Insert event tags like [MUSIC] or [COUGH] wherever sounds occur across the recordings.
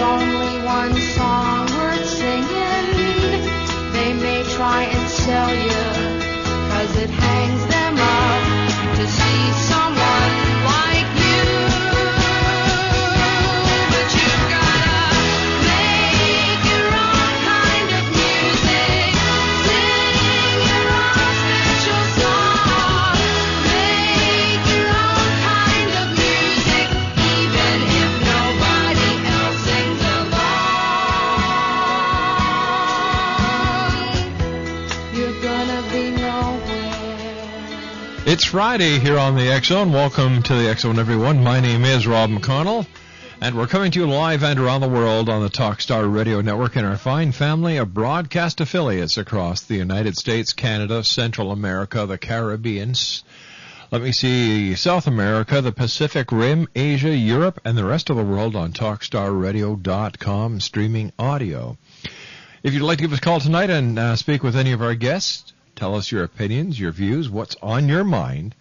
Only one song worth singing. They may try and sell you, Friday here on the Zone. Welcome to the Zone, everyone. My name is Rob McConnell, and we're coming to you live and around the world on the Talkstar Radio Network and our fine family of broadcast affiliates across the United States, Canada, Central America, the Caribbean. Let me see, South America, the Pacific Rim, Asia, Europe, and the rest of the world on TalkstarRadio.com streaming audio. If you'd like to give us a call tonight and uh, speak with any of our guests, tell us your opinions, your views, what's on your mind.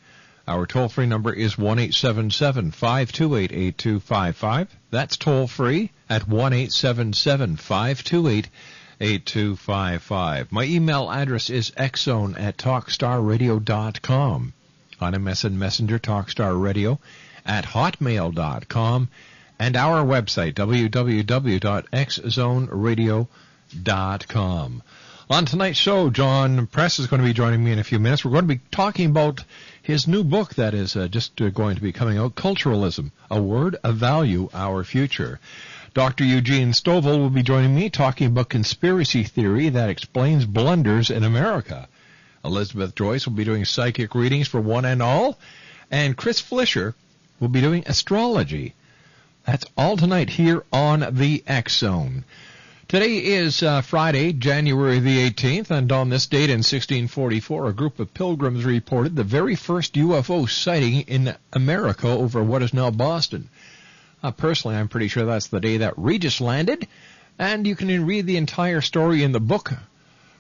Our toll free number is 1 877 528 8255. That's toll free at 1 877 528 8255. My email address is xzone at talkstarradio.com. On MSN Messenger, Talkstar Radio at hotmail.com. And our website, www.xzoneradio.com. On tonight's show, John Press is going to be joining me in a few minutes. We're going to be talking about his new book that is uh, just uh, going to be coming out, Culturalism, A Word, a Value, Our Future. Dr. Eugene Stovall will be joining me talking about conspiracy theory that explains blunders in America. Elizabeth Joyce will be doing psychic readings for one and all, and Chris Flisher will be doing astrology. That's all tonight here on the X Zone. Today is uh, Friday, January the 18th, and on this date in 1644, a group of pilgrims reported the very first UFO sighting in America over what is now Boston. Uh, personally, I'm pretty sure that's the day that Regis landed, and you can read the entire story in the book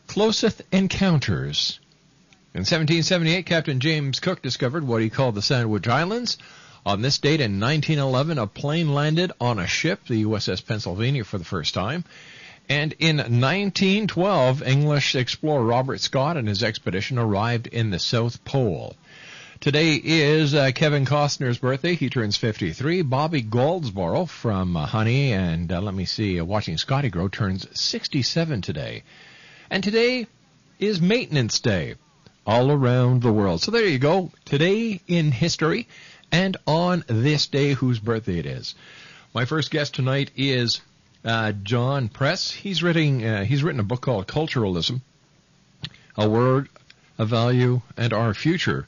Closeth Encounters. In 1778, Captain James Cook discovered what he called the Sandwich Islands. On this date in 1911, a plane landed on a ship, the USS Pennsylvania, for the first time. And in 1912, English explorer Robert Scott and his expedition arrived in the South Pole. Today is uh, Kevin Costner's birthday. He turns 53. Bobby Goldsboro from uh, Honey and uh, let me see, uh, Watching Scotty Grow turns 67 today. And today is Maintenance Day all around the world. So there you go. Today in history and on this day whose birthday it is. My first guest tonight is uh, John Press. He's writing uh, he's written a book called Culturalism, a word, a value, and our future.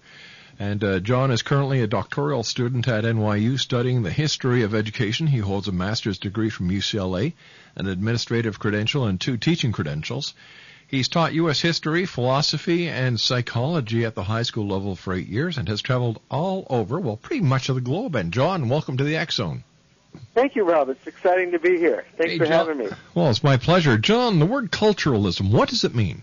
And uh, John is currently a doctoral student at NYU studying the history of education. He holds a master's degree from UCLA, an administrative credential, and two teaching credentials. He's taught U.S. history, philosophy, and psychology at the high school level for eight years and has traveled all over, well, pretty much of the globe. And John, welcome to the X Zone. Thank you, Rob. It's exciting to be here. Thanks Hey, for John. having me. Well, it's my pleasure. John, the word culturalism, what does it mean?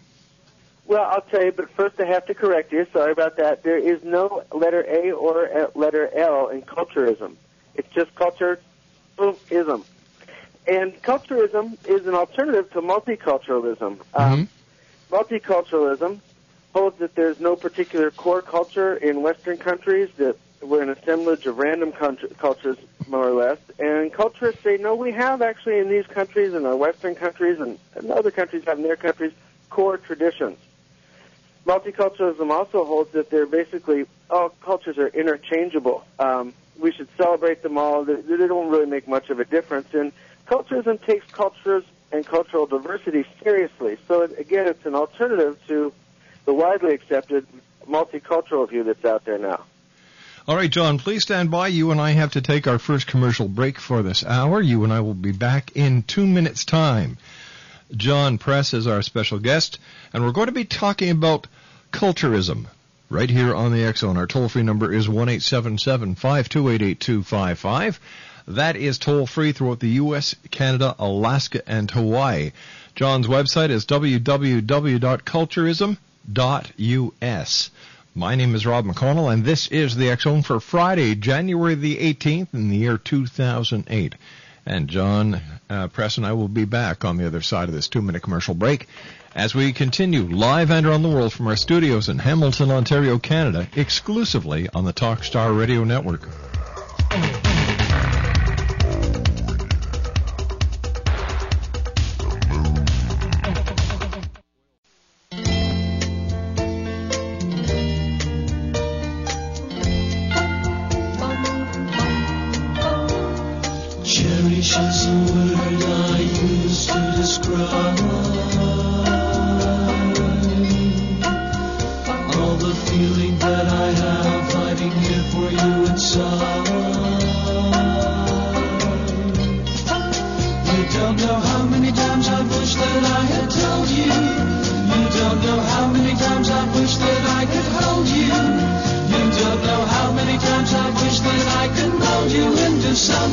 Well, I'll tell you, but first I have to correct you. Sorry about that. There is no letter A or uh, letter L in culturism. It's just culturism. And culturism is an alternative to multiculturalism. Um, multiculturalism holds that there's no particular core culture in Western countries, that we're an assemblage of random cultures more or less. And culturists say, no, we have actually in these countries, in our Western countries, and, and other countries have in their countries, core traditions. Multiculturalism also holds that they're basically all cultures are interchangeable. Um, we should celebrate them all. They, they don't really make much of a difference. And culturism takes cultures and cultural diversity seriously. So it, again, it's an alternative to the widely accepted multicultural view that's out there now. All right, John, please stand by. You and I have to take our first commercial break for this hour. You and I will be back in two minutes' time. John Press is our special guest, and we're going to be talking about culturism right here on the Zone. Our toll free number is one eight seven seven five two eight eight two five five. That is toll free throughout the U.S., Canada, Alaska, and Hawaii. John's website is www.culturism.us. My name is Rob McConnell, and this is the Zone for Friday, January the 18th in the year 2008. And John uh, Press and I will be back on the other side of this two-minute commercial break as we continue live and around the world from our studios in Hamilton, Ontario, Canada, exclusively on the Talkstar Radio Network.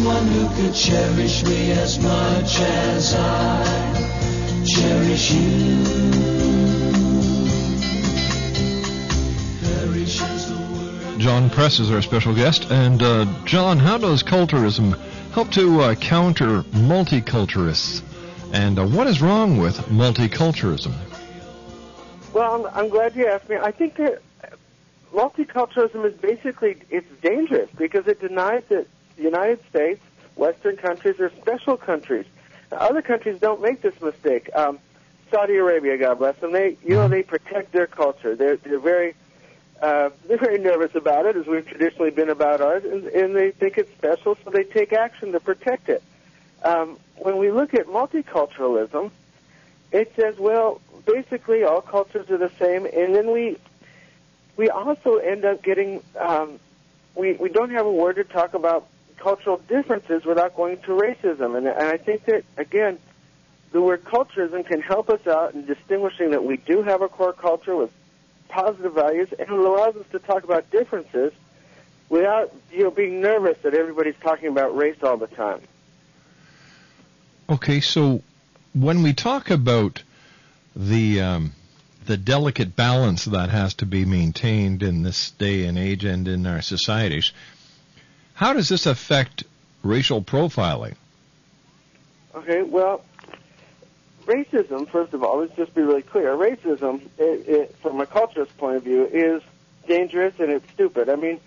Someone who could cherish me as much as I cherish you. Cherish is the word. John Press is our special guest. And uh, John, how does culturism help to uh, counter multiculturists? And uh, what is wrong with multiculturalism? Well, I'm, I'm glad you asked me. I think that multiculturalism is basically it's dangerous because it denies that the United States, Western countries are special countries. Other countries don't make this mistake. Um, Saudi Arabia, God bless them, they you know they protect their culture. They're they're very uh, [LAUGHS] they're very nervous about it, as we've traditionally been about ours, and, and they think it's special, so they take action to protect it. Um, when we look at multiculturalism, it says, well, basically all cultures are the same, and then we we also end up getting um, we we don't have a word to talk about cultural differences without going to racism, and, and I think that again, the word culturism can help us out in distinguishing that we do have a core culture with positive values, and it allows us to talk about differences without you know being nervous that everybody's talking about race all the time. Okay, so when we talk about the um, the delicate balance that has to be maintained in this day and age and in our societies, how does this affect racial profiling? Okay, well, racism, first of all, let's just be really clear. Racism, it, it, from a culturist point of view, is dangerous and it's stupid. I mean,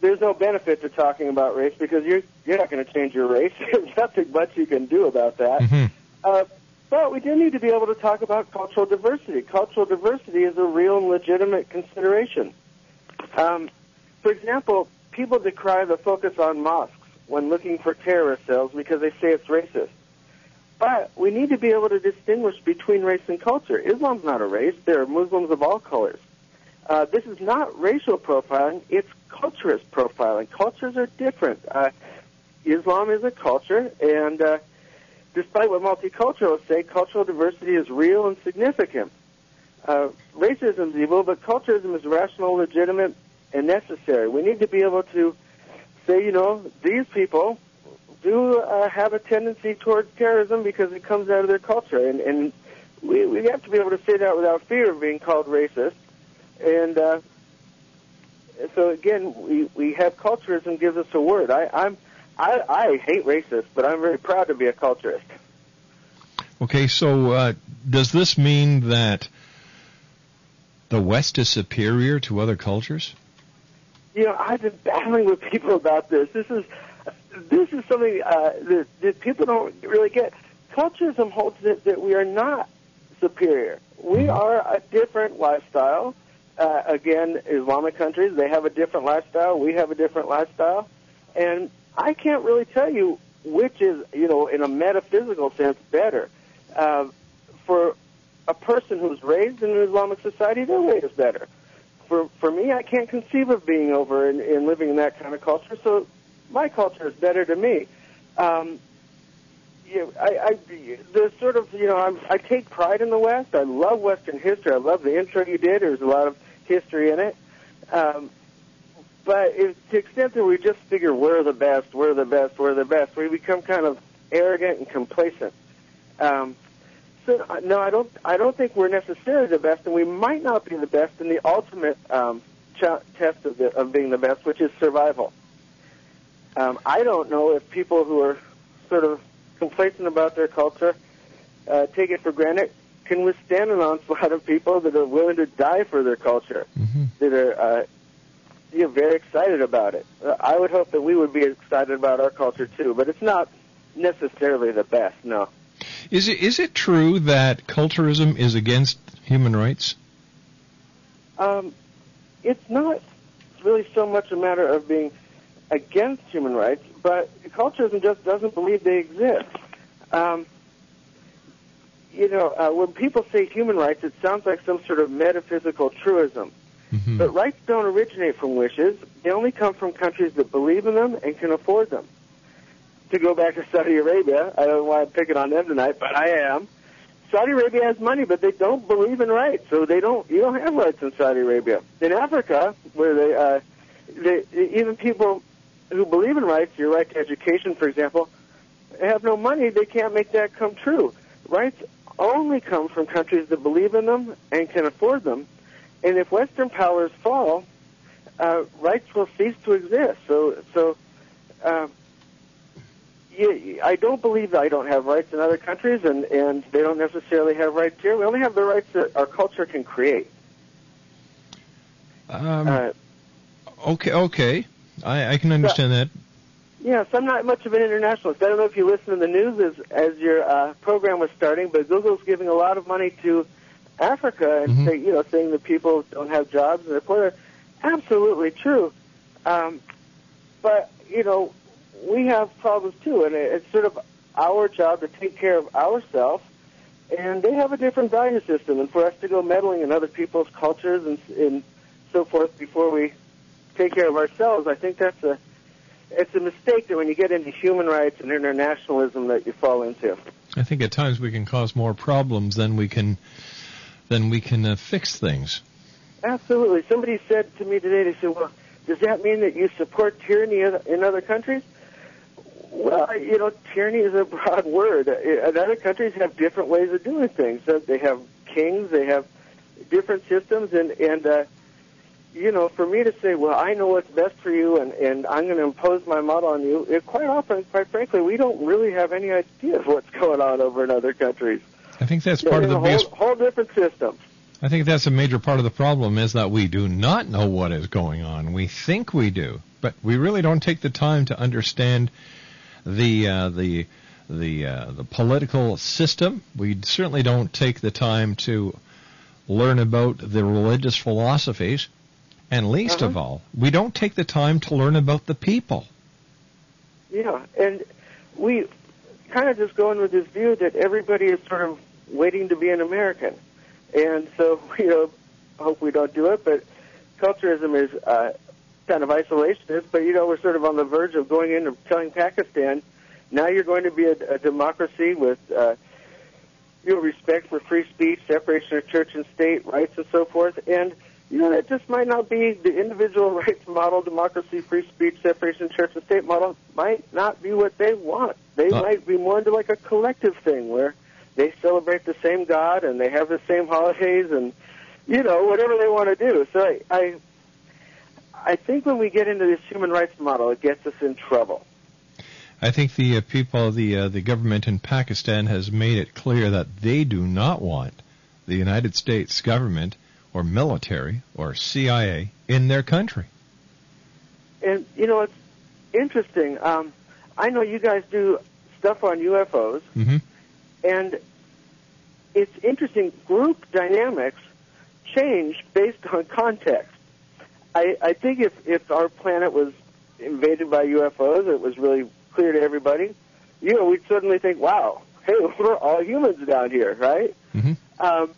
there's no benefit to talking about race because you're you're not going to change your race. [LAUGHS] There's nothing much you can do about that. Mm-hmm. Uh, but we do need to be able to talk about cultural diversity. Cultural diversity is a real and legitimate consideration. Um, for example, people decry the focus on mosques when looking for terrorist cells because they say it's racist. But we need to be able to distinguish between race and culture. Islam's not a race. There are Muslims of all colors. Uh, this is not racial profiling. It's culturist profiling. Cultures are different. Uh, Islam is a culture, and uh, despite what multiculturalists say, cultural diversity is real and significant. Uh, racism is evil, but culturism is rational, legitimate, and necessary. We need to be able to say, you know, these people do uh, have a tendency towards terrorism because it comes out of their culture, and, and we, we have to be able to say that without fear of being called racist. And uh, so again, we, we have culturism gives us a word. I, I'm I, I hate racists, but I'm very proud to be a culturist. Okay, so uh, does this mean that the West is superior to other cultures? You know, I've been battling with people about this. This is this is something uh, that, that people don't really get. Culturism holds that, that we are not superior. We are a different lifestyle. Uh, again, Islamic countries, they have a different lifestyle. We have a different lifestyle. And I can't really tell you which is, you know, in a metaphysical sense, better. Uh, for a person who's raised in an Islamic society, their way is better. For for me, I can't conceive of being over and, and living in that kind of culture. So my culture is better to me. Um, you know, I, I the sort of you know I'm, I take pride in the West. I love Western history. I love the intro you did. There's a lot of history in it. Um, but if, to the extent that we just figure we're the best, we're the best, we're the best, we become kind of arrogant and complacent. Um, uh, no, I don't. I don't think we're necessarily the best, and we might not be the best in the ultimate um, ch- test of, the, of being the best, which is survival. Um, I don't know if people who are sort of complacent about their culture, uh, take it for granted, can withstand an onslaught of people that are willing to die for their culture, hmm that are uh, you know, very excited about it. Uh, I would hope that we would be excited about our culture too, but it's not necessarily the best. No. Is it is it true that culturism is against human rights? Um, it's not really so much a matter of being against human rights, but culturism just doesn't believe they exist. Um, you know, uh, when people say human rights, it sounds like some sort of metaphysical truism. Mhm. But rights don't originate from wishes. They only come from countries that believe in them and can afford them. To go back to Saudi Arabia, I don't know why I'm picking on them tonight, but I am. Saudi Arabia has money, but they don't believe in rights, so they don't. You don't have rights in Saudi Arabia. In Africa, where they, uh, they even people who believe in rights, your right to education, for example, have no money. They can't make that come true. Rights only come from countries that believe in them and can afford them. And if Western powers fall, uh, rights will cease to exist. So, so uh, yeah, I don't believe that I don't have rights in other countries, and and they don't necessarily have rights here. We only have the rights that our culture can create. Um, Uh, okay, okay, I, I can understand that. Yes, I'm not much of an internationalist. I don't know if you listen to the news as as your uh, program was starting, but Google's giving a lot of money to Africa and Mhm. say, you know, saying that people don't have jobs and they're poor. Absolutely true. Um, but you know, we have problems too, and it's sort of our job to take care of ourselves. And they have a different value system, and for us to go meddling in other people's cultures and, and so forth before we take care of ourselves, I think that's a it's a mistake that when you get into human rights and internationalism that you fall into. I think at times we can cause more problems than we can than we can uh, fix things. Absolutely. Somebody said to me today, they said, well, does that mean that you support tyranny in in other countries? Well, you know, tyranny is a [LAUGHS] broad word. And other countries have different ways of doing things. They have kings, they have different systems, and, and uh, you know, for me to say, well, I know what's best for you, and, and I'm going to impose my model on you, it, quite often, quite frankly, we don't really have any idea of what's going on over in other countries. I think that's part of the a biggest. whole, whole different system. I think that's a major part of the problem is that we do not know what is going on. We think we do, but we really don't take the time to understand the uh, the the uh, the political system. We certainly don't take the time to learn about the religious philosophies, and least of Uh-huh. all, we don't take the time to learn about the people. Yeah, and we kind of just go in with this view that everybody is sort of waiting to be an American, and so [LAUGHS] you know, hope we don't do it. But culturism is uh, kind of isolationist. But you know, we're sort of on the verge of going in and telling Pakistan, now you're going to be a, a democracy with. Uh, you know, respect for free speech, separation of church and state, rights and so forth. And, you know, that just might not be the individual [LAUGHS] rights model, democracy, free speech, separation of church and state model might not be what they want. They Uh. might be more into like a collective thing where they celebrate the same God and they have the same holidays and, you know, whatever they want to do. So I, I, I think when we get into this human rights model, it gets us in trouble. I think the uh, people, the uh, the government in Pakistan has made it clear that they do not want the United States government or military or CIA in their country. And you know, it's interesting. Um, I know you guys do stuff on UFOs, hmm and it's interesting. Group dynamics change based on context. I, I think if, if our planet was invaded by UFOs, it was really clear to everybody, you know, we'd suddenly think, wow, hey, [LAUGHS] we're all humans down here, right? hmm Um,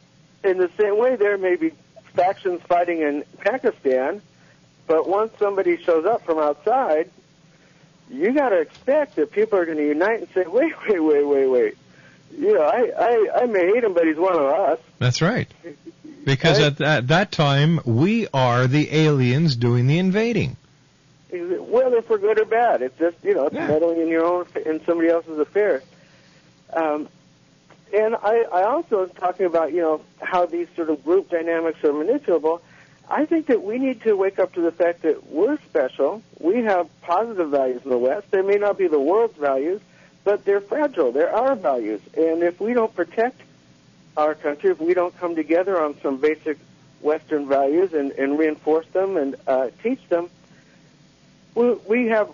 in the same way, there may be factions fighting in Pakistan, but once somebody shows up from outside, you got to expect that people are going to unite and say, wait, wait, wait, wait, wait. You know, I, I, I may hate him, but he's one of us. That's right. Because Right. at that, that time, we are the aliens doing the invading. Whether for good or bad, it's just you know it's Yeah. meddling in your own in somebody else's affairs. Um, and I, I also was talking about you know how these sort of group dynamics are manipulable. I think that we need to wake up to the fact that we're special. We have positive values in the West. They may not be the world's values, but they're fragile. They're our values, and if we don't protect our country, if we don't come together on some basic Western values and, and reinforce them and uh, teach them, we, we have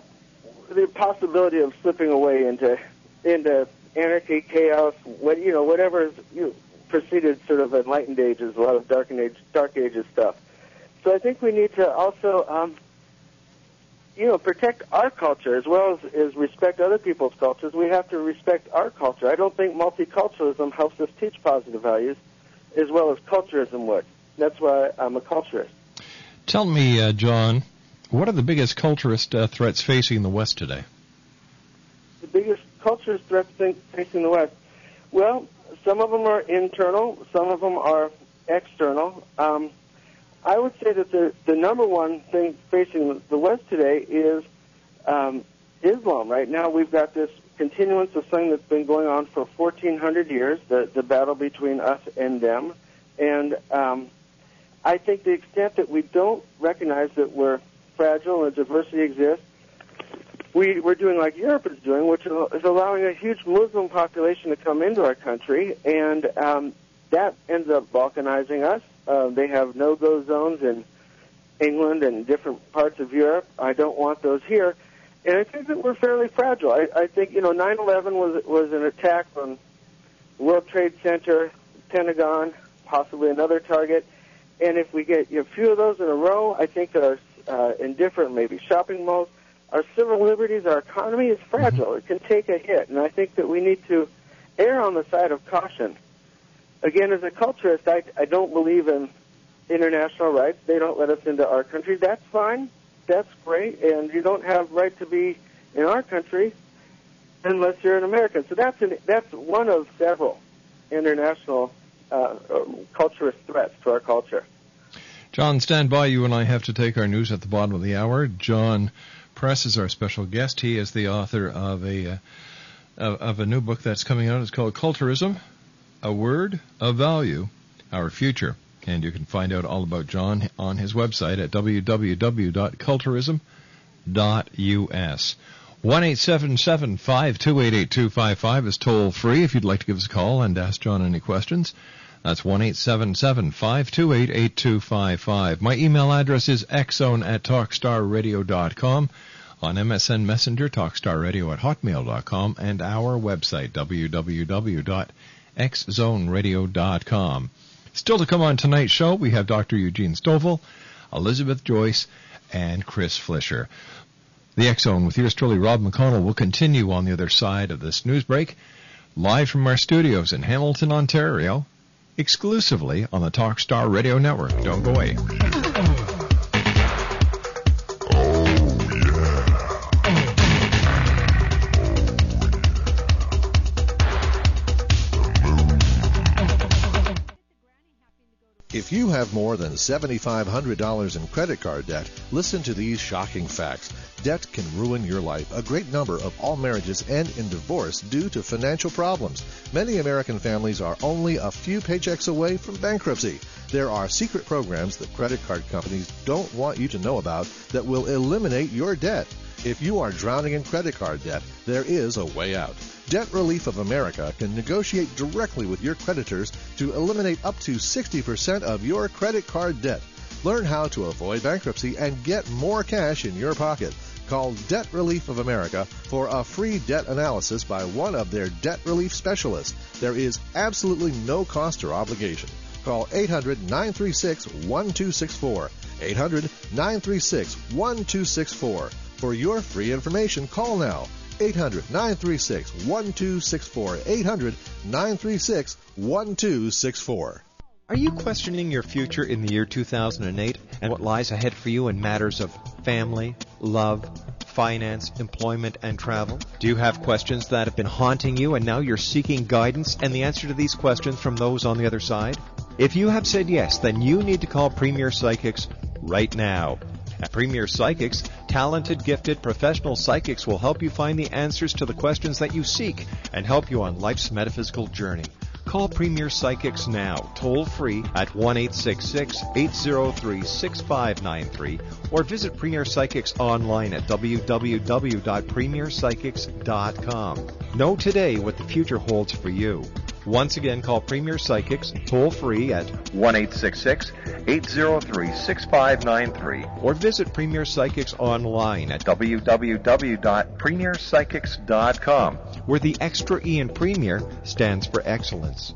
the possibility of slipping away into into anarchy, chaos, what you know, whatever is, you know, preceded sort of enlightened ages, a lot of dark age, dark ages stuff. So I think we need to also, um, you know, protect our culture as well as, as respect other people's cultures. We have to respect our culture. I don't think multiculturalism helps us teach positive values as well as culturism would. That's why I'm a culturist. Tell me, uh, John, what are the biggest culturist uh, threats facing the West today? the biggest culture threats facing the West? Well, some of them are internal, some of them are external. Um, I would say that the, the number one thing facing the West today is um, Islam. Right now, we've got this continuance of something that's been going on for 1,400 years, the, the battle between us and them. And um, I think the extent that we don't recognize that we're fragile and diversity exists, we, we're doing like Europe is doing, which is allowing a huge Muslim population to come into our country, and um, that ends up balkanizing us. Uh, they have no-go zones in England and different parts of Europe. I don't want those here, and I think that we're fairly fragile. I, I think you know 9/11 was was an attack on World Trade Center, Pentagon, possibly another target, and if we get a few of those in a row, I think that our uh, in different maybe shopping malls our civil liberties, our economy is fragile. It can take a hit, and I think that we need to err on the side of caution. Again, as a culturist, I, I don't believe in international rights. They don't let us into our country. That's fine. That's great, and you don't have right to be in our country unless you're an American. So that's an, that's one of several international uh, uh, culturist threats to our culture. John, stand by. You and I have to take our news at the bottom of the hour. John Press is our special guest. He is the author of a uh, of, of a new book that's coming out. It's called Culturism: A Word, a Value, Our Future. And you can find out all about John on his website at www.culturism.us. One eight seven seven five two eight eight two five five is toll free if you'd like to give us a call and ask John any questions. That's one eight seven seven five two eight eight two five five. My email address is xzone at talkstarradio.com. On MSN Messenger, talkstarradio at hotmail.com, and our website, www.xzoneradio.com. Still to come on tonight's show, we have Dr. Eugene Stovall, Elizabeth Joyce, and Chris Flisher. The X Zone with yours truly, Rob McConnell, will continue on the other side of this news break, live from our studios in Hamilton, Ontario, exclusively on the Talkstar Radio Network. Don't go away. If you have more than $7,500 in credit card debt, listen to these shocking facts. Debt can ruin your life. A great number of all marriages end in divorce due to financial problems. Many American families are only a few paychecks away from bankruptcy. There are secret programs that credit card companies don't want you to know about that will eliminate your debt. If you are drowning in credit card debt, there is a way out. Debt Relief of America can negotiate directly with your creditors to eliminate up to 60% of your credit card debt. Learn how to avoid bankruptcy and get more cash in your pocket. Call Debt Relief of America for a free debt analysis by one of their debt relief specialists. There is absolutely no cost or obligation. Call 800 936 1264. 800 936 1264. For your free information, call now. 800 936 1264. 800 936 1264. Are you questioning your future in the year 2008 and what lies ahead for you in matters of family, love, finance, employment, and travel? Do you have questions that have been haunting you and now you're seeking guidance and the answer to these questions from those on the other side? If you have said yes, then you need to call Premier Psychics right now. At Premier Psychics, talented, gifted, professional psychics will help you find the answers to the questions that you seek and help you on life's metaphysical journey. Call Premier Psychics now, toll free at 1 803 6593 or visit Premier Psychics online at www.premierpsychics.com. Know today what the future holds for you. Once again, call Premier Psychics toll free at 1 803 6593 or visit Premier Psychics online at www.premierpsychics.com, where the extra E in Premier stands for excellence.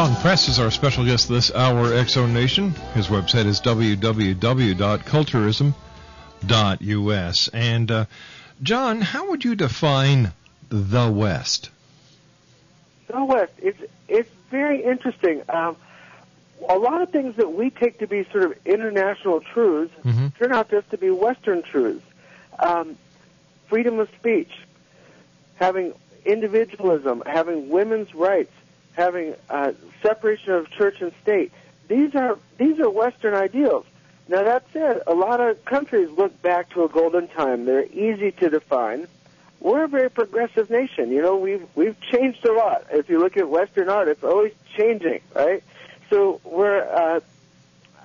John Press is our special guest this hour, Exo Nation. His website is www.culturism.us. And, uh, John, how would you define the West? The West, it's it's very interesting. Um, a lot of things that we take to be sort of international truths Mhm. turn out just to be Western truths. Um, freedom of speech, having individualism, having women's rights, having uh, separation of church and state. These are these are Western ideals. Now that said, a lot of countries look back to a golden time. They're easy to define. We're a very progressive nation. You know, we've we've changed a lot. If you look at Western art, it's always changing, right? So we're uh,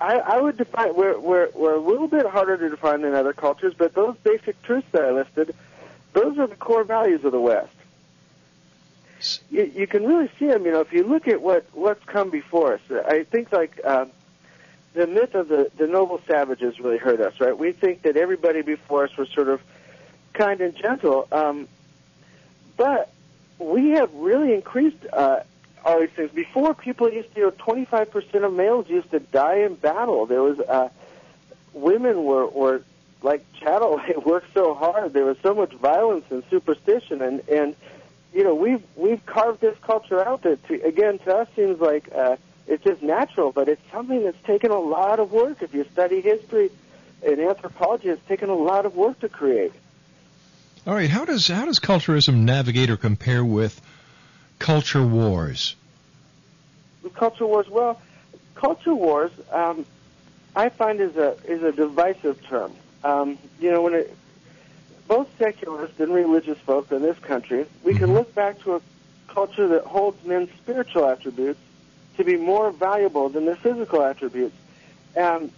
I, I would define we're, we're we're a little bit harder to define than other cultures, but those basic truths that I listed, those are the core values of the West. You, you can really see them. You know, if you look at what what's come before us, I think like uh, the myth of the the noble savages really hurt us. Right? We think that everybody before us was sort of kind and gentle, um, but we have really increased uh, all these things. Before, people used to, you know, 25% of males used to die in battle. There was, uh, women were, were like chattel. [LAUGHS] They worked so hard. There was so much violence and superstition, and and you know we've we've carved this culture out that to, again to us seems like uh, it's just natural, but it's something that's taken a lot of work. If you study history and anthropology, it's taken a lot of work to create. All right, how does how does culturism navigate or compare with culture wars? Culture wars, well, culture wars, um, I find is a is a divisive term. Um, you know, when it, both secularists and religious folk in this country, we can look back to a culture that holds men's spiritual attributes to be more valuable than their physical attributes. Um,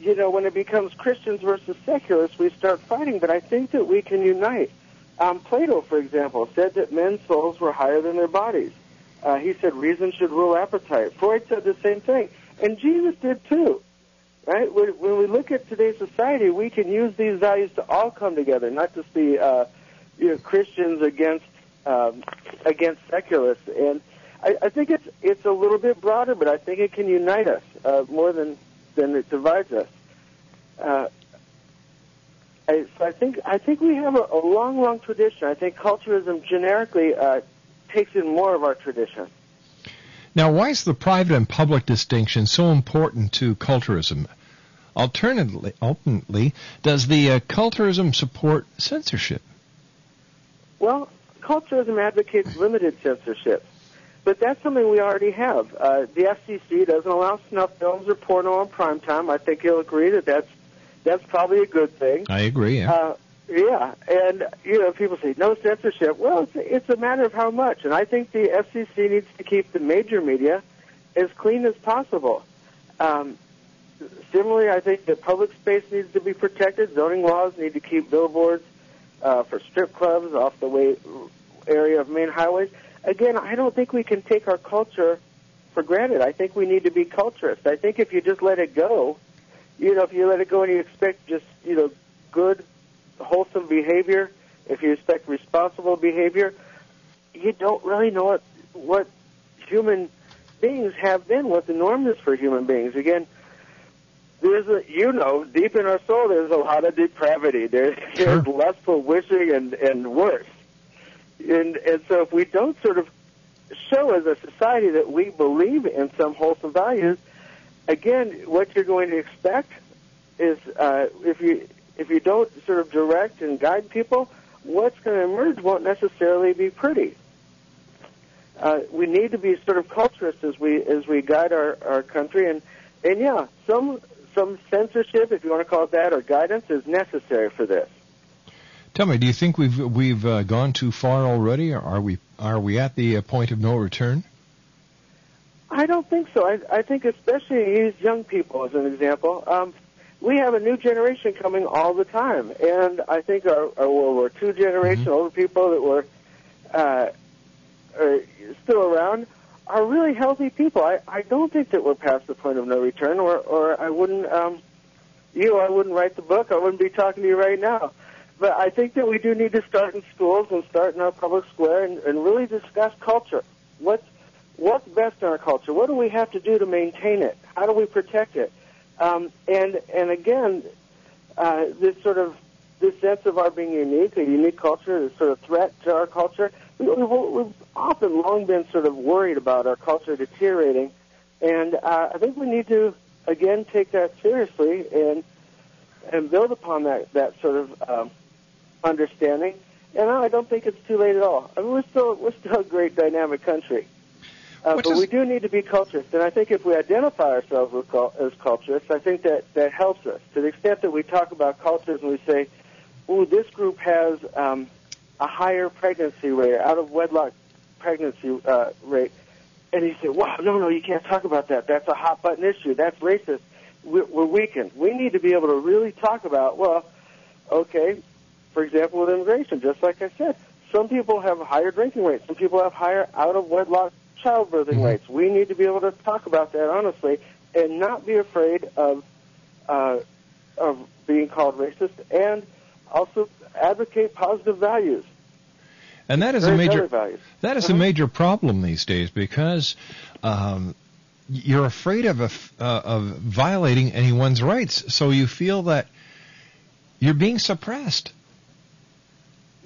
you know, when it becomes Christians versus secularists, we start fighting. But I think that we can unite. Um, Plato, for example, said that men's souls were higher than their bodies. Uh, he said reason should rule appetite. Freud said the same thing, and Jesus did too. Right? When, we look at today's society, we can use these values to all come together, not just the uh, you know, Christians against um, against secularists. And I, I think it's it's a little bit broader, but I think it can unite us uh, more than than it divides us. Uh, I, so I think I think we have a, a long, long tradition. I think culturism generically uh, takes in more of our tradition. Now, why is the private and public distinction so important to culturism? Alternatively, ultimately, does the uh, culturism support censorship? Well, culturism advocates limited censorship, but that's something we already have. Uh, the FCC doesn't allow snuff films or porno on prime time. I think you'll agree that that's that's probably a good thing. I agree. Yeah. Uh, yeah, and you know, people say no censorship. Well, it's, it's a matter of how much, and I think the FCC needs to keep the major media as clean as possible. Um, similarly, I think that public space needs to be protected. Zoning laws need to keep billboards uh, for strip clubs off the way area of main highways. Again, I don't think we can take our culture for granted. I think we need to be culturist. I think if you just let it go, you know, if you let it go and you expect just you know good wholesome behavior, if you expect responsible behavior, you don't really know what what human beings have been, what the norm is for human beings. Again, there's a you know deep in our soul there's a lot of depravity. There's, [LAUGHS] there's lustful wishing and and worse. And and so if we don't sort of show as a society that we believe in some wholesome values, again, what you're going to expect is uh, if you if you don't sort of direct and guide people, what's going to emerge won't necessarily be pretty. Uh, we need to be sort of culturists as we as we guide our, our country, and and yeah, some some censorship, if you want to call it that, or guidance is necessary for this. Tell me, do you think we've we've uh, gone too far already, or are we are we at the uh, point of no return? I don't think so. I, I think especially use young people as an example. Um, we have a new generation coming all the time, and I think our, our World War II generation, older people that were uh, are still around, are really healthy people. I, I don't think that we're past the point of no return, or or I wouldn't, um, you, I wouldn't write the book. I wouldn't be talking to you right now. But I think that we do need to start in schools and start in our public square and, and really discuss culture. What's what's best in our culture? What do we have to do to maintain it? How do we protect it? Um, and and again, uh, this sort of this sense of our being unique, a unique culture, this sort of threat to our culture. We, we, we've often long been sort of worried about our culture deteriorating, and uh, I think we need to again take that seriously and and build upon that that sort of um, understanding. And I don't think it's too late at all. I mean, we're still we're still a great dynamic country. Uh, but we do need to be culturists, and I think if we identify ourselves with as culturists, I think that that helps us. To the extent that we talk about cultures and we say, "Oh, this group has um, a higher pregnancy rate, out of wedlock pregnancy uh, rate," and you say, "Wow, no, no, you can't talk about that. That's a hot button issue. That's racist." We're, we're weakened. We need to be able to really talk about, well, okay, for example, with immigration, just like I said, some people have higher drinking rates. Some people have higher out of wedlock childbirthing rates. We need to be able to talk about that honestly and not be afraid of uh, of being called racist and also advocate positive values. And that is a major values. that is Mhm. a major problem these days because um, you're afraid of a uh, of violating anyone's rights, so you feel that you're being suppressed.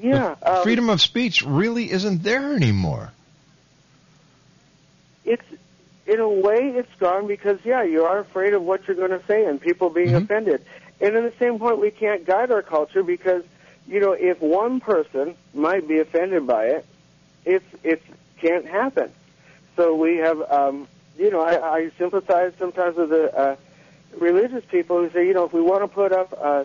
Yeah, um, Freedom of speech really isn't there anymore. it's in a way it's gone because yeah, you are afraid of what you're going to say and people being offended. And in the same point, we can't guide our culture because you know if one person might be offended by it, it's it can't happen. So we have um, you know I, I sympathize sometimes with the uh, religious people who say you know if we want to put up uh,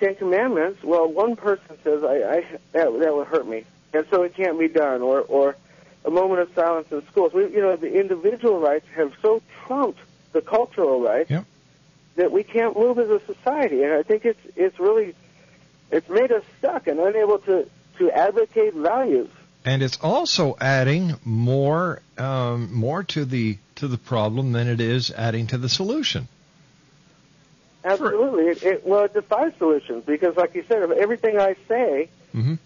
Ten Commandments, well one person says I, I that that would hurt me, and so it can't be done, or or a moment of silence in schools. We, you know, the individual rights have so trumped the cultural rights Yep. That we can't move as a society, and I think it's it's really it's made us stuck and unable to to advocate values. And it's also adding more um, more to the to the problem than it is adding to the solution. Absolutely, it, it well it defies solutions because, like you said, of everything I say, Mhm.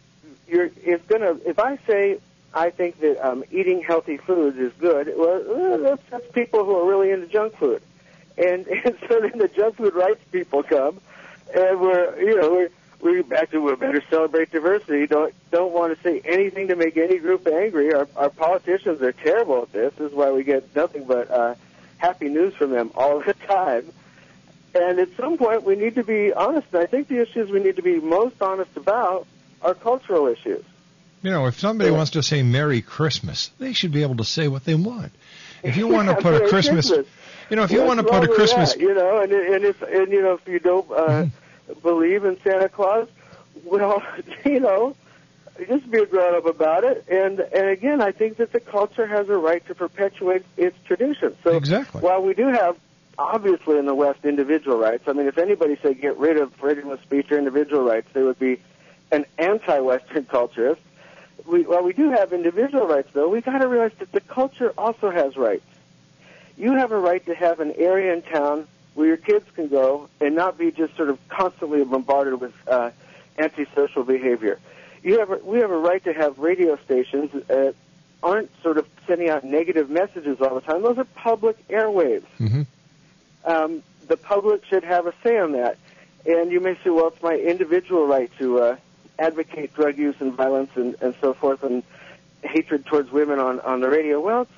you're it's gonna. If I say I think that um, eating healthy foods is good, well, uh, that's, that's people who are really into junk food, and [LAUGHS] and so then the food rights people come, and we're you know we're we actually we better celebrate diversity. Don't don't want to say anything to make any group angry. Our our politicians are terrible at this. This is why we get nothing but uh, happy news from them all the [LAUGHS] time. And at some point, we need to be honest. And I think the issues we need to be most honest about are cultural issues. You know, if somebody wants to say Merry Christmas, they should be able to say what they want. If you [LAUGHS] want to put a Merry Christmas, you know, if you What's want to put a Christmas, that, you know, and and if and you know if you don't uh, believe in Santa Claus, well, [LAUGHS] you know, just be a grown up about it. And and again, I think that the culture has a right to perpetuate its traditions. So exactly. while we do have obviously in the West individual rights, I mean, if anybody said get rid of freedom of speech or individual rights, they would be an anti-Western culturist. We, while we do have individual rights, though, we got to realize that the culture also has rights. You have a right to have an area in town where your kids can go and not be just sort of constantly bombarded with uh, antisocial behavior. You have a, we have a right to have radio stations that aren't sort of sending out negative messages all the time. Those are public airwaves. hmm Um, the public should have a say on that. And you may say, well, it's my individual right to uh, advocate drug use and violence and, and so forth and hatred towards women on, on the radio. Well, it's,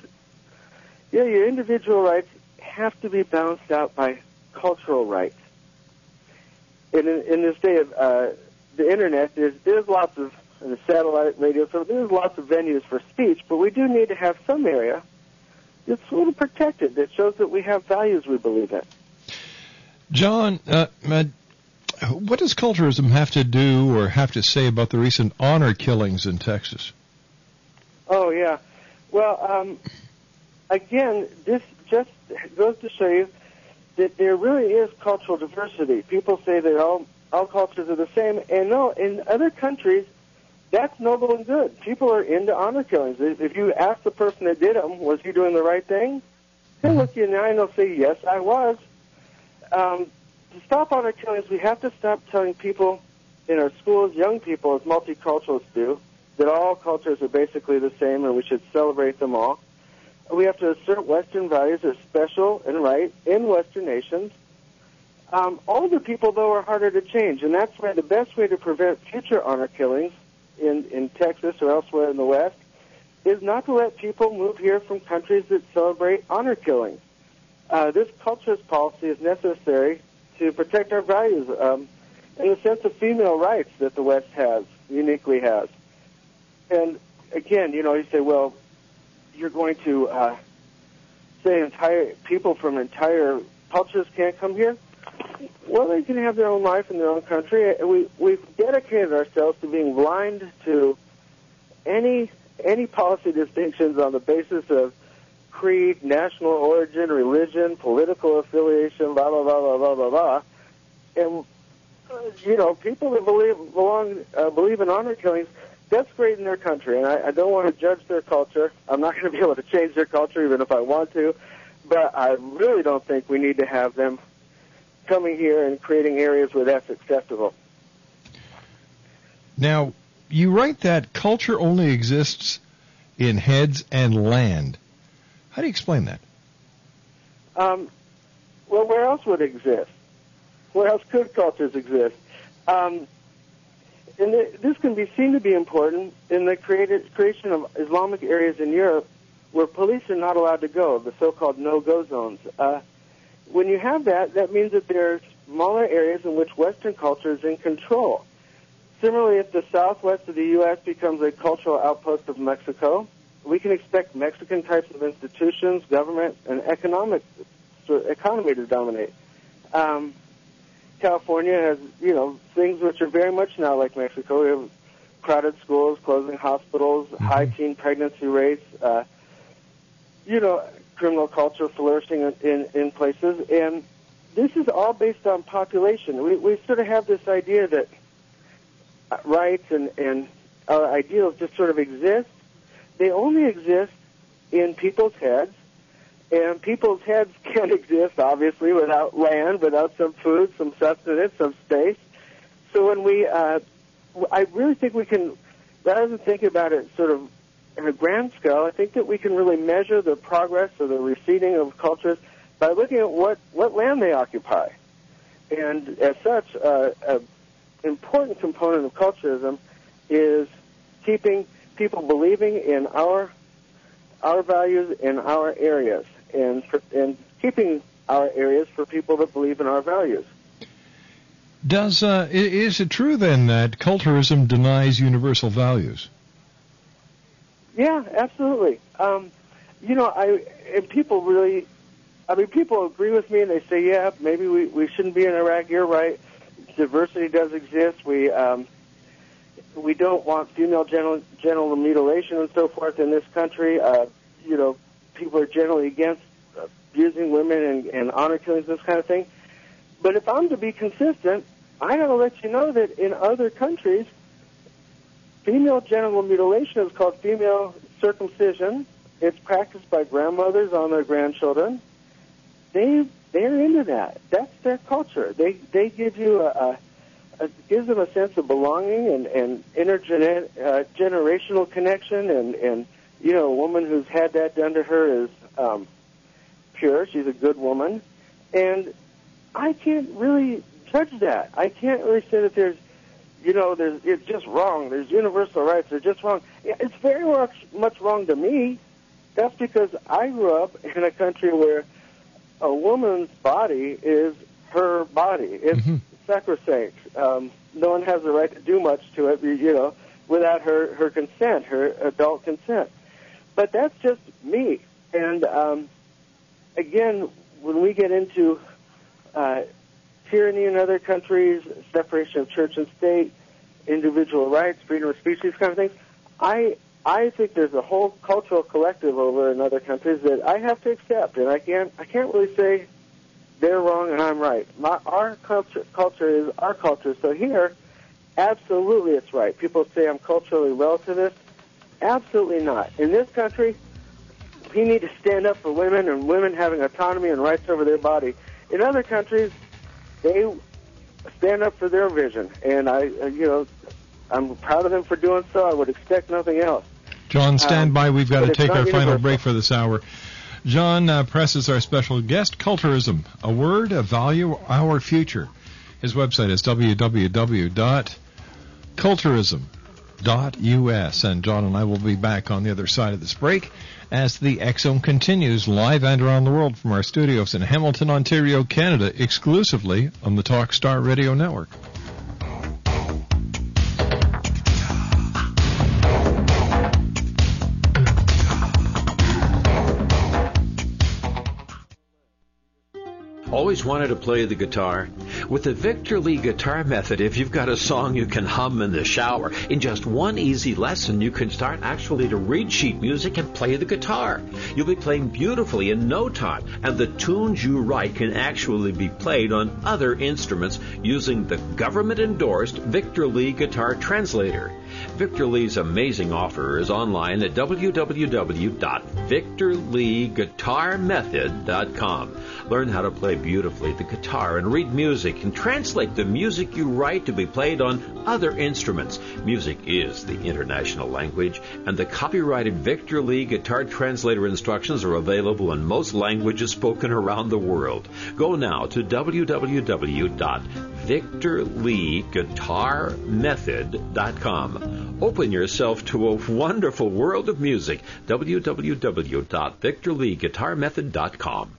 yeah, your individual rights have to be balanced out by cultural rights. And in, in this day of uh, the internet, there's, there's lots of the satellite radio, so there's lots of venues for speech, but we do need to have some area that's sort of protected that shows that we have values we believe in. John, uh, uh, what does culturism have to do or have to say about the recent honor killings in Texas? Oh yeah. Well, um, again, this just goes to show you that there really is cultural diversity. People say that all all cultures are the same, and no, in other countries, that's noble and good. People are into honor killings. If you ask the person that did them, was he doing the right thing? They'll look you in the eye and they'll say, yes, I was. Um, to stop honor killings, we have to stop telling people in our schools, young people, as multiculturalists do, that all cultures are basically the same and we should celebrate them all. We have to assert Western values as special and right in Western nations. Um, older people, though, are harder to change, and that's why the best way to prevent future honor killings in, in Texas or elsewhere in the West is not to let people move here from countries that celebrate honor killings. Uh, this culturist policy is necessary to protect our values um, in the sense of female rights that the West has, uniquely has. And again, you know, you say, well, you're going to uh, say entire people from entire cultures can't come here. Well, they can have their own life in their own country. We we've dedicated ourselves to being blind to any any policy distinctions on the basis of creed, national origin, religion, political affiliation, blah blah blah blah blah blah blah. And uh, you know, people that believe belong uh, believe in honor killings. That's great in their country, and I, I don't want to judge their culture. I'm not [LAUGHS] going to be able to change their culture, even if I want to. But I really don't think we need to have them coming here and creating areas where that's acceptable. Now, you write that culture only exists in heads and land. How do you explain that? Um, well, where else would it exist? Where else could cultures exist? Um, and this can be seen to be important in the created, creation of Islamic areas in Europe where police are not allowed to go, the so-called no-go zones. Uh, when you have that, that means that there are smaller areas in which Western culture is in control. Similarly, if the southwest of the U.S. becomes a cultural outpost of Mexico, we can expect Mexican types of institutions, government, and economic economy to dominate. Um, California has, you know, things which are very much now like Mexico. We have crowded schools, closing hospitals, high teen pregnancy rates, uh, you know, criminal culture flourishing in, in, in places. And this is all based on population. We, we sort of have this idea that uh, rights and, and our ideals just sort of exist. They only exist in people's heads, and people's heads [LAUGHS] can't exist, obviously, without land, without some food, some sustenance, some space. So when we, uh, I really think we can, rather than think about it sort of in a grand scale, I think that we can really measure the progress or the receding of cultures by looking at what, what land they occupy. And as such, uh, an important component of culturism is keeping people believing in our our values in our areas and for, and keeping our areas for people that believe in our values. Does uh, is it true then that culturism denies universal values? Yeah, absolutely. Um, you know, I and people really, I mean, people agree with me and they say, yeah, maybe we we shouldn't be in Iraq. You're right. Diversity does exist. We um, we don't want female genital, genital mutilation and so forth in this country. Uh, you know, people are generally against abusing women and, and honor killings, this kind of thing. But if I'm to be consistent, I got to let you know that in other countries, female genital mutilation is called female circumcision. It's practiced by grandmothers on their grandchildren. They they're into that. That's their culture. They they give you a, a, a gives them a sense of belonging and and intergener uh, connection and and you know a woman who's had that done to her is um, pure. She's a good woman, and I can't really judge that. I can't really say that there's you know, there's it's just wrong. There's universal rights. They're just wrong. It's very much much wrong to me. That's because I grew up in a country where a woman's body is her body. It's sacrosanct. Um, no one has the right to do much to it, you know, without her her consent, her adult consent. But that's just me. And um, again, when we get into uh, tyranny in other countries, separation of church and state, individual rights, freedom of speech, these kind of things. I I think there's a whole cultural collective over in other countries that I have to accept, and I can't I can't really say they're wrong and I'm right. My, our culture culture is our culture. So here, absolutely, it's right. People say I'm culturally relativist. Absolutely not. In this country, we need to stand up for women and women having autonomy and rights over their body. In other countries, they stand up for their vision, and I, uh, you know, I'm proud of them for doing so. I would expect nothing else. John, stand Um, by. We've got to take our final break for this hour. John uh, Press is our special guest. Culturism, a word, a value, our future. His website is www.culturism.us. And John and I will be back on the other side of this break as the X Zone continues live and around the world from our studios in Hamilton, Ontario, Canada, exclusively on the Talkstar Radio Network. Always wanted to play the guitar? With the Victor Lee Guitar Method, if you've got a song you can hum in the shower, in just one easy lesson, you can start actually to read sheet music and play the guitar. You'll be playing beautifully in no time, and the tunes you write can actually be played on other instruments using the government endorsed Victor Lee Guitar Translator. Victor Lee's amazing offer is online at www.victorleeguitarmethod.com. Learn how to play beautifully the guitar and read music and translate the music you write to be played on other instruments. Music is the international language, and the copyrighted Victor Lee Guitar Translator instructions are available in most languages spoken around the world. Go now to www.victorleeguitarmethod.com. Open yourself to a wonderful world of music. www.victorleeguitarmethod.com.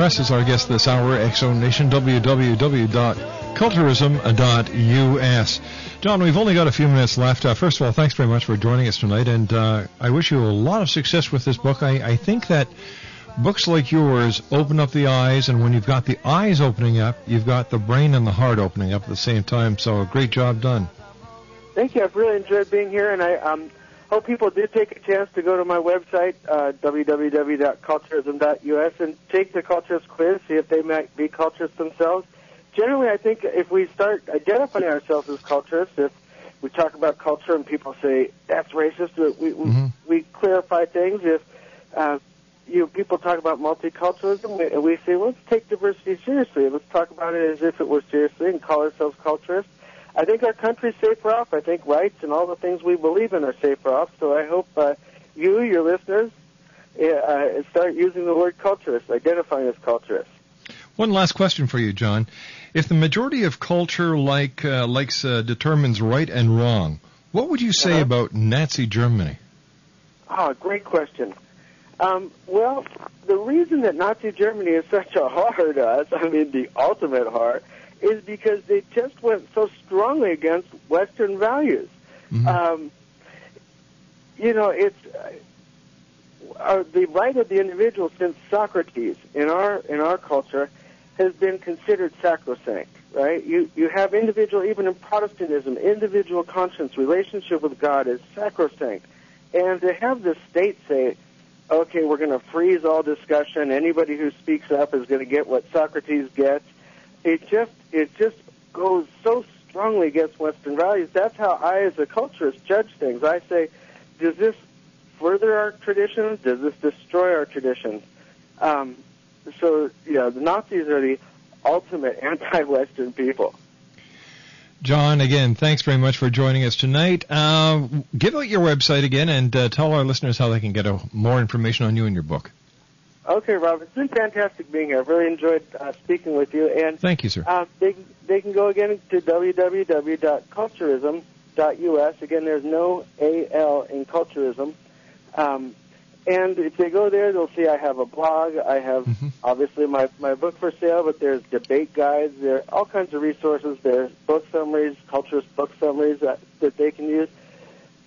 Press is our guest this hour, X Zone Nation, www.culturism.us. John, we've only got a few minutes left. Uh, first of all, thanks very much for joining us tonight, and uh, I wish you a lot of success with this book. I, I think that books like yours open up the eyes, and when you've got the eyes opening up, you've got the brain and the heart opening up at the same time, so a great job done. Thank you. I've really enjoyed being here, and I um, hope people do take a chance to go to my website, uh, www.culturism.us, and take the culturist quiz, see if they might be culturists themselves. Generally, I think if we start identifying ourselves as culturists, if we talk about culture and people say that's racist, we we, we clarify things. If uh, you know, people talk about multiculturalism, we, and we say let's take diversity seriously. Let's talk about it as if it were seriously and call ourselves culturists. I think our country's safer off. I think rights and all the things we believe in are safer off. So I hope uh, you, your listeners, uh, uh, start using the word culturist, identifying as culturist. One last question for you, John. If the majority of culture like uh, likes uh, determines right and wrong, what would you say about Nazi Germany? Ah, great question. Um, well, the reason that Nazi Germany is such a horror to us, I mean, the ultimate horror, is because they just went so strongly against Western values. Um, you know, it's uh, uh, the right of the individual since Socrates in our in our culture has been considered sacrosanct. Right? You you have individual, even in Protestantism, individual conscience, relationship with God is sacrosanct, and to have the state say, "Okay, we're going to freeze all discussion. Anybody who speaks up is going to get what Socrates gets," it just it just goes so strongly against Western values. That's how I, as a culturist, judge things. I say, does this further our traditions? Does this destroy our traditions? Um, so, you know, the Nazis are the ultimate [LAUGHS] anti-Western people. John, again, thanks very much for joining us tonight. Uh, give out your website again and uh, tell our listeners how they can get a, more information on you and your book. Okay, Rob, it's been fantastic being here. I've really enjoyed uh, speaking with you. And Thank you, sir. Uh, they they can go again to www.culturism.us. Again, there's no AL in culturism. Um, and if they go there, they'll see I have a blog. I have obviously my my book for sale, but there's debate guides. There are all kinds of resources. There's book summaries, culturist book summaries that that they can use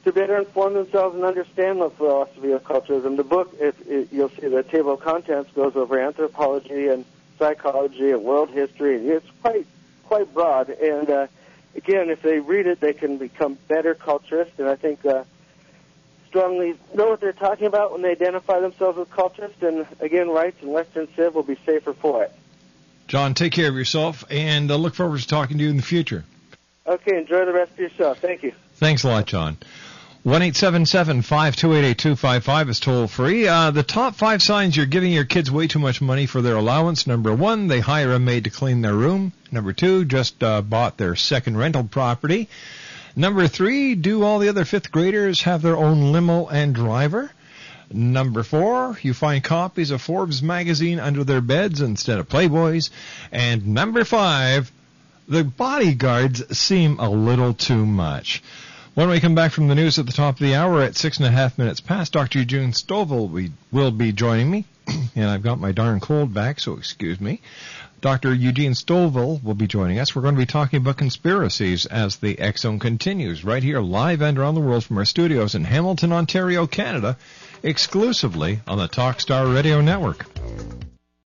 to better inform themselves and understand the philosophy of culturism. The book, if, if you'll see the table of contents, goes over anthropology and psychology and world history, and it's quite quite broad. And uh, again, if they read it, they can become better culturists. And I think uh, strongly know what they're talking about when they identify themselves as culturists, And again, rights and Western Civ will be safer for it. John, take care of yourself and uh, look forward to talking to you in the future. Okay, enjoy the rest of your show. Thank you. Thanks a lot, John. One eight seven seven five two eight eight two five five is toll free. Uh, the top five signs you're giving your kids way too much money for their allowance. Number one, they hire a maid to clean their room. Number two, just uh, bought their second rental property. Number three, do all the other fifth graders have their own limo and driver? Number four, you find copies of Forbes magazine under their beds instead of Playboys. And number five, the bodyguards seem a little too much. When we come back from the news at the top of the hour at six and a half minutes past, Dr. Eugene Stovall will be joining me, [CLEARS THROAT] and I've got my darn cold back, so excuse me. Dr. Eugene Stovall will be joining us. We're going to be talking about conspiracies as the Zone continues, right here live and around the world from our studios in Hamilton, Ontario, Canada, exclusively on the Talkstar Radio Network.